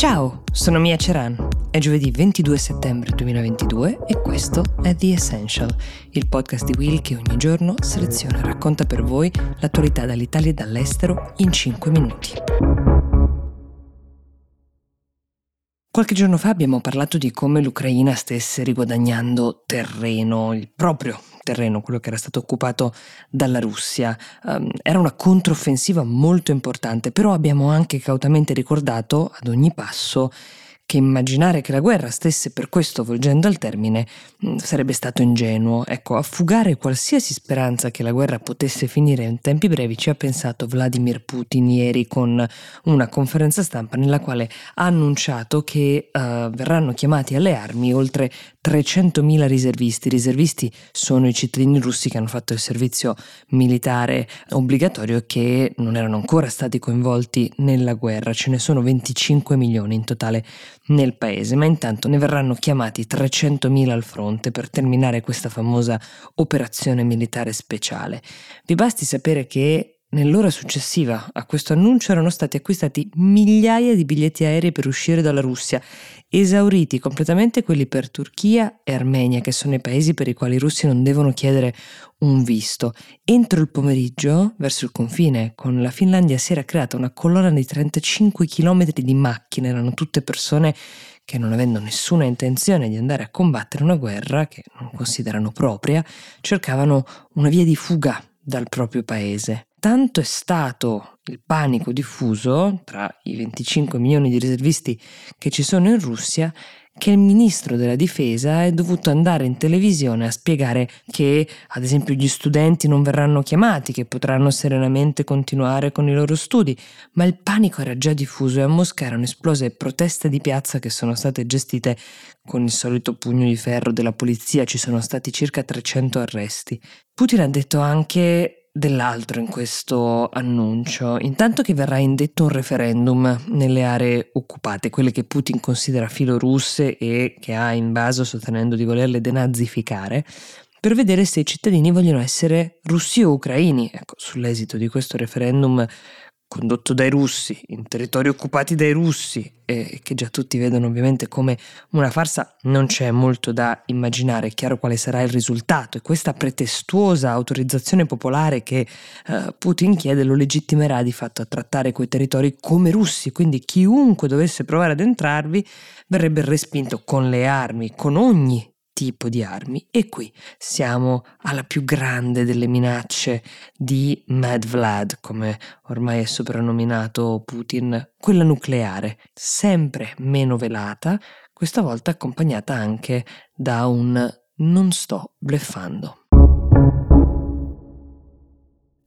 Ciao, sono Mia Ceran. È giovedì 22 settembre 2022 e questo è The Essential, il podcast di Will che ogni giorno seleziona e racconta per voi l'attualità dall'Italia e dall'estero in 5 minuti. Qualche giorno fa abbiamo parlato di come l'Ucraina stesse riguadagnando terreno, il proprio terreno, quello che era stato occupato dalla Russia. Um, era una controffensiva molto importante, però abbiamo anche cautamente ricordato ad ogni passo che immaginare che la guerra stesse per questo volgendo al termine mm, sarebbe stato ingenuo. Ecco, a fugare qualsiasi speranza che la guerra potesse finire in tempi brevi ci ha pensato Vladimir Putin ieri con una conferenza stampa nella quale ha annunciato che uh, verranno chiamati alle armi oltre 300.000 riservisti. I riservisti sono i cittadini russi che hanno fatto il servizio militare obbligatorio e che non erano ancora stati coinvolti nella guerra. Ce ne sono 25 milioni in totale nel paese, ma intanto ne verranno chiamati 300.000 al fronte per terminare questa famosa operazione militare speciale. Vi basti sapere che Nell'ora successiva a questo annuncio erano stati acquistati migliaia di biglietti aerei per uscire dalla Russia, esauriti completamente quelli per Turchia e Armenia, che sono i paesi per i quali i russi non devono chiedere un visto. Entro il pomeriggio, verso il confine con la Finlandia, si era creata una colonna di 35 km di macchine, erano tutte persone che non avendo nessuna intenzione di andare a combattere una guerra che non considerano propria, cercavano una via di fuga dal proprio paese. Tanto è stato il panico diffuso tra i 25 milioni di riservisti che ci sono in Russia che il ministro della difesa è dovuto andare in televisione a spiegare che ad esempio gli studenti non verranno chiamati, che potranno serenamente continuare con i loro studi, ma il panico era già diffuso e a Mosca erano esplose proteste di piazza che sono state gestite con il solito pugno di ferro della polizia, ci sono stati circa 300 arresti. Putin ha detto anche dell'altro in questo annuncio. Intanto che verrà indetto un referendum nelle aree occupate, quelle che Putin considera filorusse e che ha invaso sostenendo di volerle denazificare, per vedere se i cittadini vogliono essere russi o ucraini. Ecco, sull'esito di questo referendum condotto dai russi, in territori occupati dai russi e che già tutti vedono ovviamente come una farsa, non c'è molto da immaginare, è chiaro quale sarà il risultato. E questa pretestuosa autorizzazione popolare che uh, Putin chiede lo legittimerà di fatto a trattare quei territori come russi, quindi chiunque dovesse provare ad entrarvi verrebbe respinto con le armi, con ogni tipo di armi e qui siamo alla più grande delle minacce di Mad Vlad, come ormai è soprannominato Putin, quella nucleare, sempre meno velata, questa volta accompagnata anche da un non sto bleffando.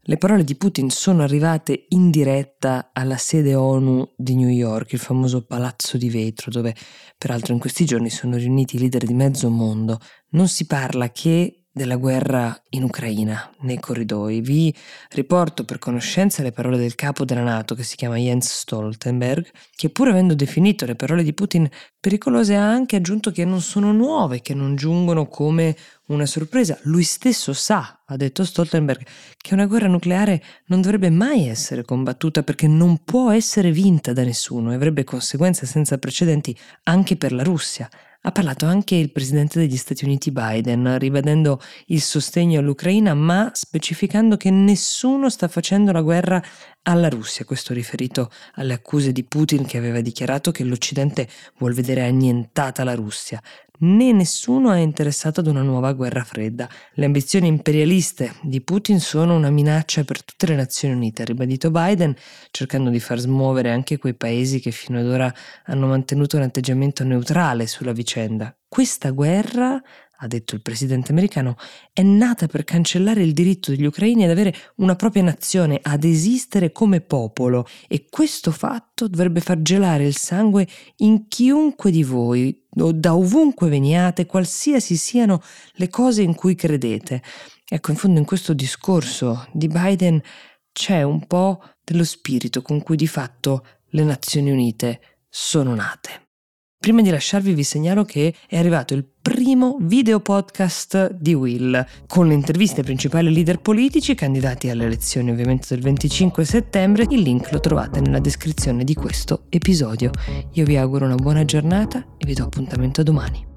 Le parole di Putin sono arrivate in diretta alla sede ONU di New York, il famoso palazzo di vetro, dove peraltro in questi giorni sono riuniti i leader di mezzo mondo. Non si parla che della guerra in Ucraina nei corridoi. Vi riporto per conoscenza le parole del capo della Nato che si chiama Jens Stoltenberg, che pur avendo definito le parole di Putin pericolose ha anche aggiunto che non sono nuove, che non giungono come una sorpresa. Lui stesso sa, ha detto Stoltenberg, che una guerra nucleare non dovrebbe mai essere combattuta perché non può essere vinta da nessuno e avrebbe conseguenze senza precedenti anche per la Russia. Ha parlato anche il presidente degli Stati Uniti Biden, ribadendo il sostegno all'Ucraina, ma specificando che nessuno sta facendo la guerra alla Russia, questo riferito alle accuse di Putin che aveva dichiarato che l'Occidente vuol vedere annientata la Russia né nessuno è interessato ad una nuova guerra fredda. Le ambizioni imperialiste di Putin sono una minaccia per tutte le Nazioni Unite, ha ribadito Biden, cercando di far smuovere anche quei paesi che fino ad ora hanno mantenuto un atteggiamento neutrale sulla vicenda. Questa guerra ha detto il presidente americano, è nata per cancellare il diritto degli ucraini ad avere una propria nazione, ad esistere come popolo e questo fatto dovrebbe far gelare il sangue in chiunque di voi, da ovunque veniate, qualsiasi siano le cose in cui credete. Ecco, in fondo in questo discorso di Biden c'è un po' dello spirito con cui di fatto le Nazioni Unite sono nate. Prima di lasciarvi vi segnalo che è arrivato il primo video podcast di Will, con le interviste ai principali leader politici candidati alle elezioni ovviamente del 25 settembre. Il link lo trovate nella descrizione di questo episodio. Io vi auguro una buona giornata e vi do appuntamento domani.